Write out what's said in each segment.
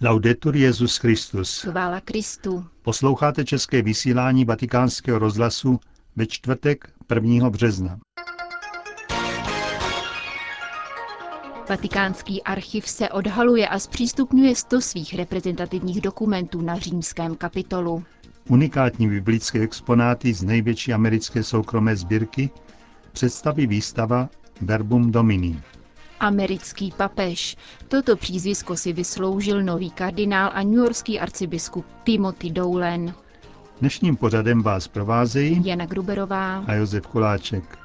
Laudetur Jezus Christus. Chvála Kristu. Posloucháte české vysílání Vatikánského rozhlasu ve čtvrtek 1. března. Vatikánský archiv se odhaluje a zpřístupňuje sto svých reprezentativních dokumentů na římském kapitolu. Unikátní biblické exponáty z největší americké soukromé sbírky představí výstava Verbum Domini. Americký papež. Toto přízvisko si vysloužil nový kardinál a newyorský arcibiskup Timothy Dowlen. Dnešním pořadem vás provázejí Jana Gruberová a Josef Koláček.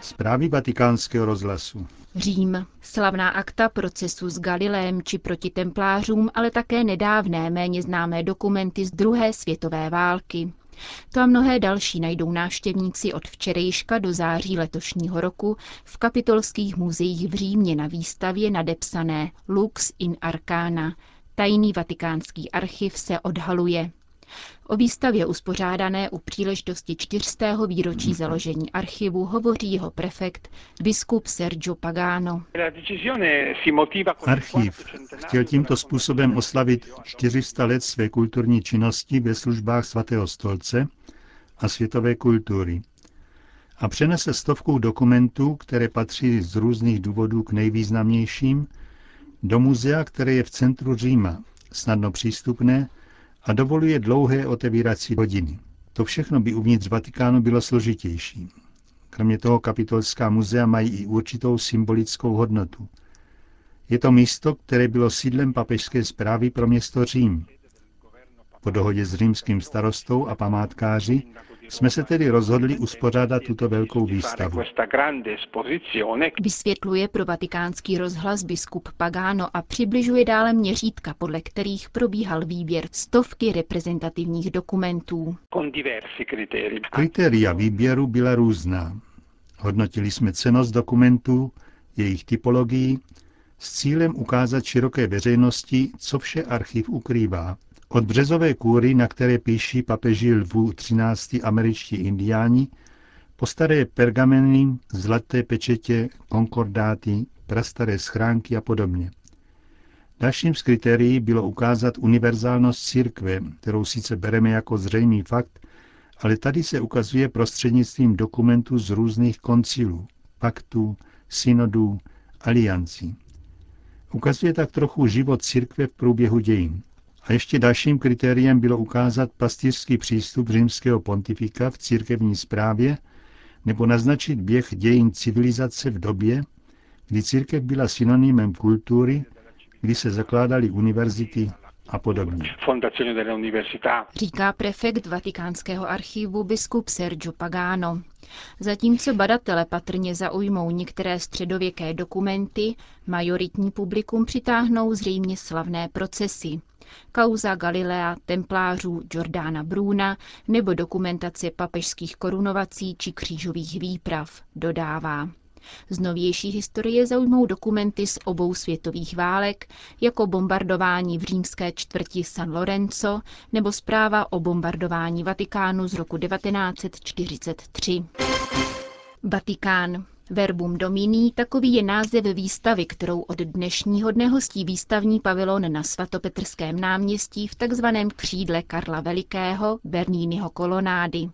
Zprávy vatikánského rozhlasu. Řím. Slavná akta procesu s Galilém či proti templářům, ale také nedávné méně známé dokumenty z druhé světové války. To a mnohé další najdou návštěvníci od včerejška do září letošního roku v kapitolských muzeích v Římě na výstavě nadepsané Lux in Arcana. Tajný vatikánský archiv se odhaluje. O výstavě uspořádané u příležitosti čtyřstého výročí založení archivu hovoří jeho prefekt, biskup Sergio Pagano. Archiv chtěl tímto způsobem oslavit 400 let své kulturní činnosti ve službách svatého stolce a světové kultury a přenese stovkou dokumentů, které patří z různých důvodů k nejvýznamnějším, do muzea, které je v centru Říma, snadno přístupné a dovoluje dlouhé otevírací hodiny. To všechno by uvnitř Vatikánu bylo složitější. Kromě toho kapitolská muzea mají i určitou symbolickou hodnotu. Je to místo, které bylo sídlem papežské zprávy pro město Řím. Po dohodě s římským starostou a památkáři jsme se tedy rozhodli uspořádat tuto velkou výstavu. Vysvětluje pro vatikánský rozhlas biskup Pagano a přibližuje dále měřítka, podle kterých probíhal výběr stovky reprezentativních dokumentů. Kritéria výběru byla různá. Hodnotili jsme cenost dokumentů, jejich typologii, s cílem ukázat široké veřejnosti, co vše archiv ukrývá, od březové kůry, na které píší papeži lvů 13. američtí indiáni, po staré pergameny, zlaté pečetě, konkordáty, prastaré schránky a podobně. Dalším z kritérií bylo ukázat univerzálnost církve, kterou sice bereme jako zřejmý fakt, ale tady se ukazuje prostřednictvím dokumentů z různých koncilů, paktů, synodů, aliancí. Ukazuje tak trochu život církve v průběhu dějin. A ještě dalším kritériem bylo ukázat pastýřský přístup římského pontifika v církevní správě nebo naznačit běh dějin civilizace v době, kdy církev byla synonymem kultury, kdy se zakládaly univerzity a podobně. Říká prefekt vatikánského archivu biskup Sergio Pagano. Zatímco badatele patrně zaujmou některé středověké dokumenty, majoritní publikum přitáhnou zřejmě slavné procesy. Kauza Galilea, templářů Jordána Bruna nebo dokumentace papežských korunovací či křížových výprav, dodává. Z novější historie zaujmou dokumenty z obou světových válek, jako bombardování v římské čtvrti San Lorenzo nebo zpráva o bombardování Vatikánu z roku 1943. Vatikán. Verbum Domini, takový je název výstavy, kterou od dnešního dne hostí výstavní pavilon na svatopetrském náměstí v takzvaném křídle Karla Velikého, Bernínního kolonády.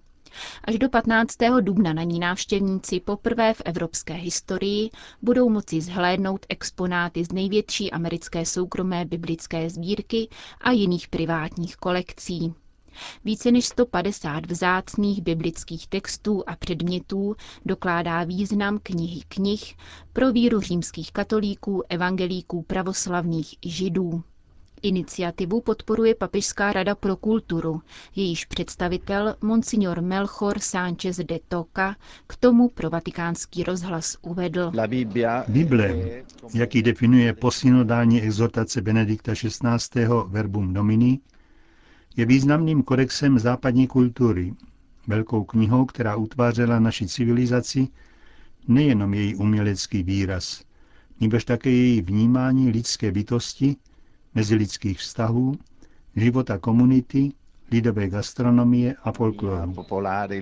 Až do 15. dubna na ní návštěvníci poprvé v evropské historii budou moci zhlédnout exponáty z největší americké soukromé biblické sbírky a jiných privátních kolekcí. Více než 150 vzácných biblických textů a předmětů dokládá význam knihy knih pro víru římských katolíků, evangelíků, pravoslavných i židů. Iniciativu podporuje Papežská rada pro kulturu, jejíž představitel Monsignor Melchor Sánchez de Toca k tomu pro vatikánský rozhlas uvedl. Bible, jak ji definuje posynodální exhortace Benedikta XVI. Verbum Domini, je významným kodexem západní kultury, velkou knihou, která utvářela naši civilizaci, nejenom její umělecký výraz, nebož také její vnímání lidské bytosti, mezilidských vztahů, života komunity, lidové gastronomie a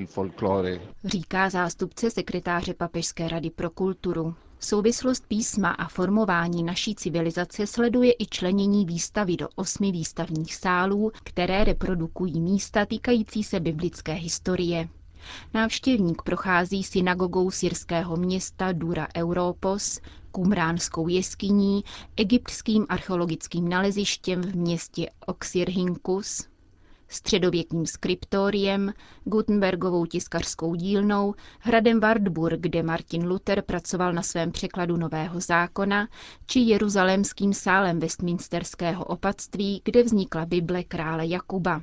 folkloru. Říká zástupce sekretáře Papežské rady pro kulturu. Souvislost písma a formování naší civilizace sleduje i členění výstavy do osmi výstavních sálů, které reprodukují místa týkající se biblické historie. Návštěvník prochází synagogou syrského města Dura Europos, kumránskou jeskyní, egyptským archeologickým nalezištěm v městě Oxyrhynchus, středověkým skriptoriem, Gutenbergovou tiskařskou dílnou, hradem Wartburg, kde Martin Luther pracoval na svém překladu Nového zákona, či jeruzalémským sálem Westminsterského opatství, kde vznikla Bible krále Jakuba.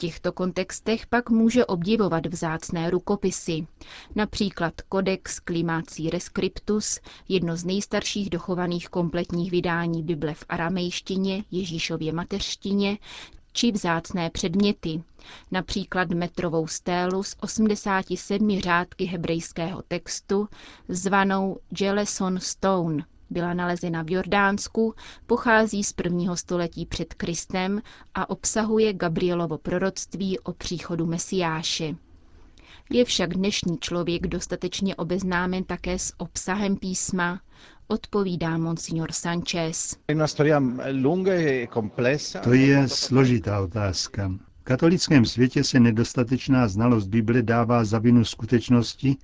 Těchto kontextech pak může obdivovat vzácné rukopisy, například Codex Climaci Rescriptus, jedno z nejstarších dochovaných kompletních vydání Bible v aramejštině, Ježíšově mateřštině, či vzácné předměty, například metrovou stélu s 87 řádky hebrejského textu, zvanou Jeleson Stone, byla nalezena v Jordánsku, pochází z prvního století před Kristem a obsahuje Gabrielovo proroctví o příchodu Mesiáše. Je však dnešní člověk dostatečně obeznámen také s obsahem písma, odpovídá monsignor Sanchez. E to je složitá otázka. V katolickém světě se nedostatečná znalost Bible dává za vinu skutečnosti,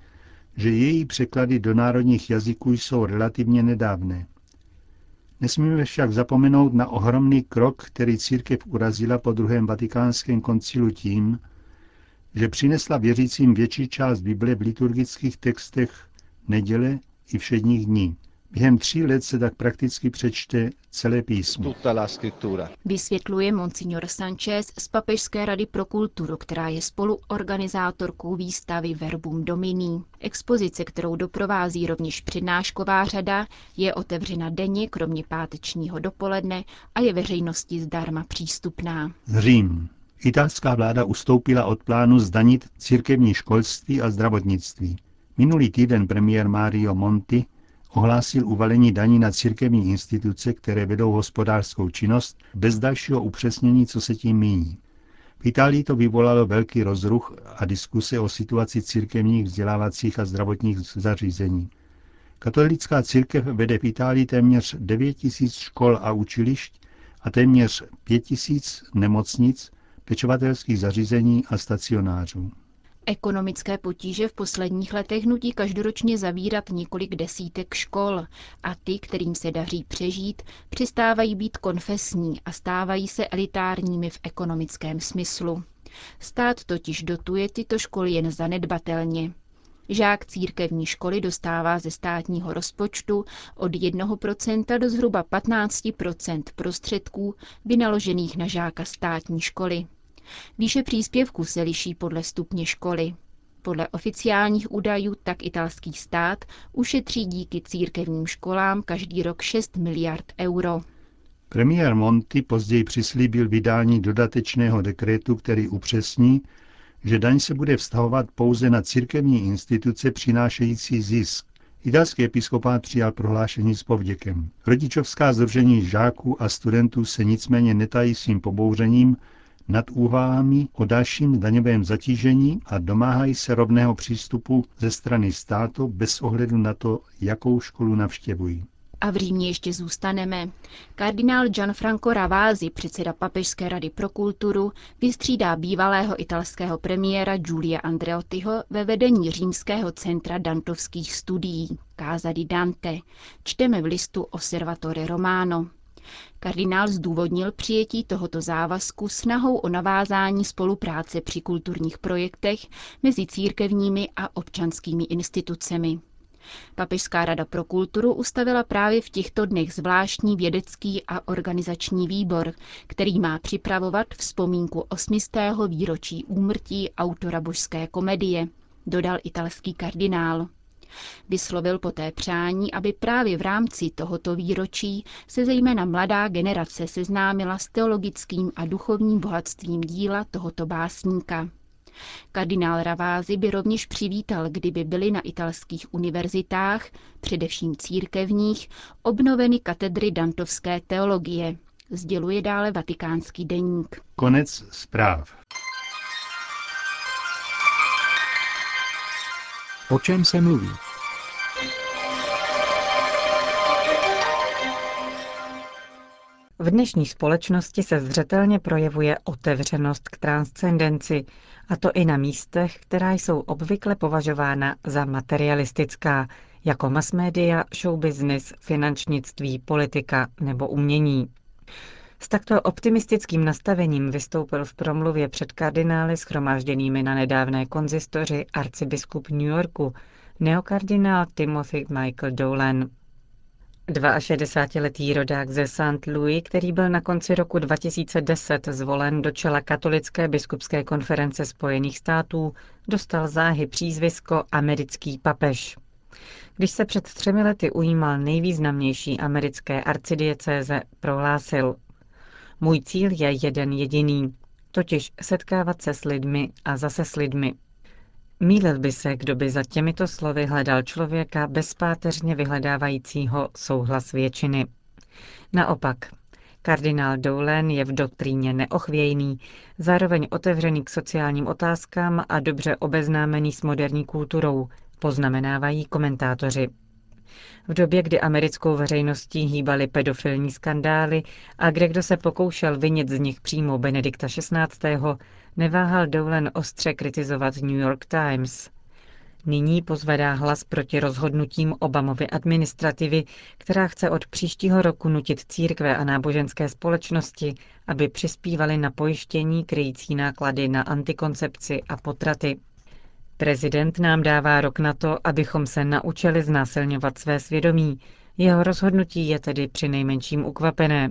že její překlady do národních jazyků jsou relativně nedávné. Nesmíme však zapomenout na ohromný krok, který církev urazila po druhém vatikánském koncilu tím, že přinesla věřícím větší část Bible v liturgických textech neděle i všedních dní. Během tří let se tak prakticky přečte celé písmo. Vysvětluje Monsignor Sanchez z Papežské rady pro kulturu, která je spoluorganizátorkou výstavy Verbum Domini. Expozice, kterou doprovází rovněž přednášková řada, je otevřena denně, kromě pátečního dopoledne a je veřejnosti zdarma přístupná. Řím. Italská vláda ustoupila od plánu zdanit církevní školství a zdravotnictví. Minulý týden premiér Mario Monti ohlásil uvalení daní na církevní instituce, které vedou hospodářskou činnost, bez dalšího upřesnění, co se tím míní. V Itálii to vyvolalo velký rozruch a diskuse o situaci církevních vzdělávacích a zdravotních zařízení. Katolická církev vede v Itálii téměř 9 tisíc škol a učilišť a téměř 5 tisíc nemocnic, pečovatelských zařízení a stacionářů. Ekonomické potíže v posledních letech nutí každoročně zavírat několik desítek škol a ty, kterým se daří přežít, přistávají být konfesní a stávají se elitárními v ekonomickém smyslu. Stát totiž dotuje tyto školy jen zanedbatelně. Žák církevní školy dostává ze státního rozpočtu od 1% do zhruba 15% prostředků vynaložených na žáka státní školy. Výše příspěvku se liší podle stupně školy. Podle oficiálních údajů tak italský stát ušetří díky církevním školám každý rok 6 miliard euro. Premiér Monti později přislíbil vydání dodatečného dekretu, který upřesní, že daň se bude vztahovat pouze na církevní instituce přinášející zisk. Italský episkopát přijal prohlášení s povděkem. Rodičovská združení žáků a studentů se nicméně netají svým pobouřením nad úvahami o dalším daňovém zatížení a domáhají se rovného přístupu ze strany státu bez ohledu na to, jakou školu navštěvují. A v Římě ještě zůstaneme. Kardinál Gianfranco Ravasi, předseda Papežské rady pro kulturu, vystřídá bývalého italského premiéra Giulia Andreottiho ve vedení římského centra dantovských studií Casa di Dante. Čteme v listu Osservatore Romano. Kardinál zdůvodnil přijetí tohoto závazku snahou o navázání spolupráce při kulturních projektech mezi církevními a občanskými institucemi. Papežská rada pro kulturu ustavila právě v těchto dnech zvláštní vědecký a organizační výbor, který má připravovat vzpomínku osmistého výročí úmrtí autora božské komedie, dodal italský kardinál. Vyslovil poté přání, aby právě v rámci tohoto výročí se zejména mladá generace seznámila s teologickým a duchovním bohatstvím díla tohoto básníka. Kardinál Ravázy by rovněž přivítal, kdyby byly na italských univerzitách, především církevních, obnoveny katedry dantovské teologie, sděluje dále vatikánský deník. Konec zpráv. O čem se mluví? V dnešní společnosti se zřetelně projevuje otevřenost k transcendenci, a to i na místech, která jsou obvykle považována za materialistická, jako mass media, show business, finančnictví, politika nebo umění. S takto optimistickým nastavením vystoupil v promluvě před kardinály schromážděnými na nedávné konzistoři arcibiskup New Yorku, neokardinál Timothy Michael Dolan. 62-letý rodák ze St. Louis, který byl na konci roku 2010 zvolen do čela Katolické biskupské konference Spojených států, dostal záhy přízvisko americký papež. Když se před třemi lety ujímal nejvýznamnější americké arcidiecéze, prohlásil Můj cíl je jeden jediný, totiž setkávat se s lidmi a zase s lidmi. Mýlil by se, kdo by za těmito slovy hledal člověka bezpáteřně vyhledávajícího souhlas většiny. Naopak, kardinál Doulen je v doktríně neochvějný, zároveň otevřený k sociálním otázkám a dobře obeznámený s moderní kulturou, poznamenávají komentátoři. V době, kdy americkou veřejností hýbaly pedofilní skandály a kde kdo se pokoušel vinit z nich přímo Benedikta XVI., neváhal Dolan ostře kritizovat New York Times. Nyní pozvedá hlas proti rozhodnutím Obamovy administrativy, která chce od příštího roku nutit církve a náboženské společnosti, aby přispívali na pojištění kryjící náklady na antikoncepci a potraty. Prezident nám dává rok na to, abychom se naučili znásilňovat své svědomí. Jeho rozhodnutí je tedy při nejmenším ukvapené.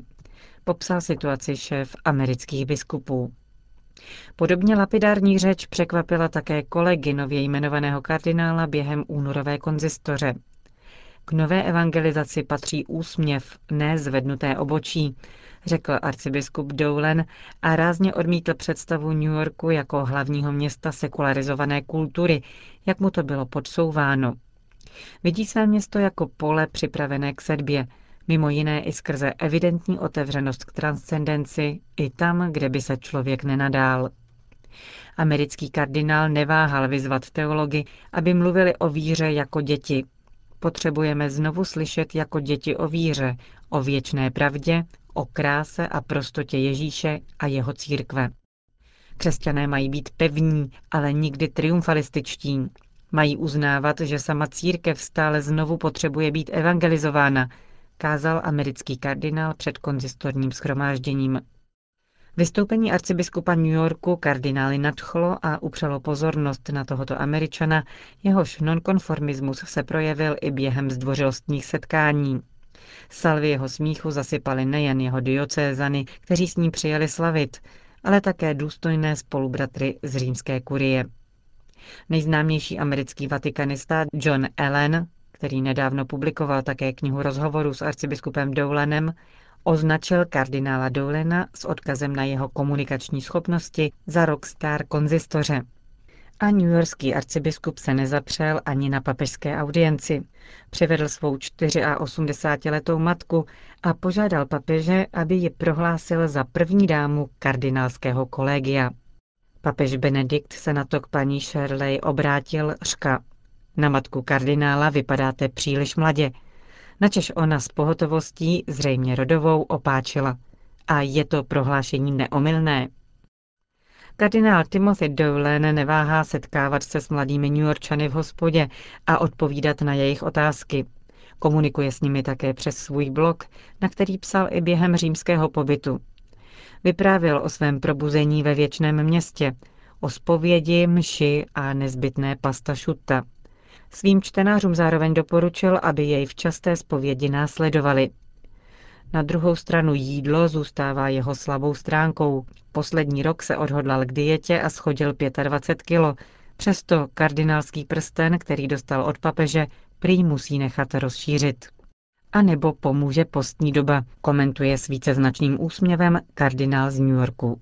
Popsal situaci šéf amerických biskupů. Podobně lapidární řeč překvapila také kolegy nově jmenovaného kardinála během únorové konzistoře. K nové evangelizaci patří úsměv, ne zvednuté obočí, řekl arcibiskup Dolan a rázně odmítl představu New Yorku jako hlavního města sekularizované kultury, jak mu to bylo podsouváno. Vidí své město jako pole připravené k sedbě, mimo jiné i skrze evidentní otevřenost k transcendenci i tam, kde by se člověk nenadál. Americký kardinál neváhal vyzvat teology, aby mluvili o víře jako děti. Potřebujeme znovu slyšet jako děti o víře, o věčné pravdě, o kráse a prostotě Ježíše a jeho církve. Křesťané mají být pevní, ale nikdy triumfalističtí. Mají uznávat, že sama církev stále znovu potřebuje být evangelizována, kázal americký kardinál před konzistorním schromážděním. Vystoupení arcibiskupa New Yorku kardinály nadchlo a upřelo pozornost na tohoto američana, jehož nonkonformismus se projevil i během zdvořilostních setkání. Salvy jeho smíchu zasypaly nejen jeho diocézany, kteří s ním přijeli slavit, ale také důstojné spolubratry z římské kurie. Nejznámější americký vatikanista John Allen, který nedávno publikoval také knihu rozhovoru s arcibiskupem Doulenem, označil kardinála Doulena s odkazem na jeho komunikační schopnosti za rockstar konzistoře. A newyorský arcibiskup se nezapřel ani na papežské audienci. Přivedl svou 84-letou matku a požádal papeže, aby ji prohlásil za první dámu kardinálského kolegia. Papež Benedikt se na to k paní Shirley obrátil řka. Na matku kardinála vypadáte příliš mladě. Načež ona s pohotovostí, zřejmě rodovou, opáčila. A je to prohlášení neomylné. Kardinál Timothy Dolan neváhá setkávat se s mladými New Yorkčany v hospodě a odpovídat na jejich otázky. Komunikuje s nimi také přes svůj blog, na který psal i během římského pobytu. Vyprávěl o svém probuzení ve věčném městě, o spovědi, mši a nezbytné pasta šuta. Svým čtenářům zároveň doporučil, aby jej v časté zpovědi následovali. Na druhou stranu jídlo zůstává jeho slabou stránkou. Poslední rok se odhodlal k dietě a schodil 25 kilo. Přesto kardinálský prsten, který dostal od papeže, prý musí nechat rozšířit. A nebo pomůže postní doba, komentuje s víceznačným úsměvem kardinál z New Yorku.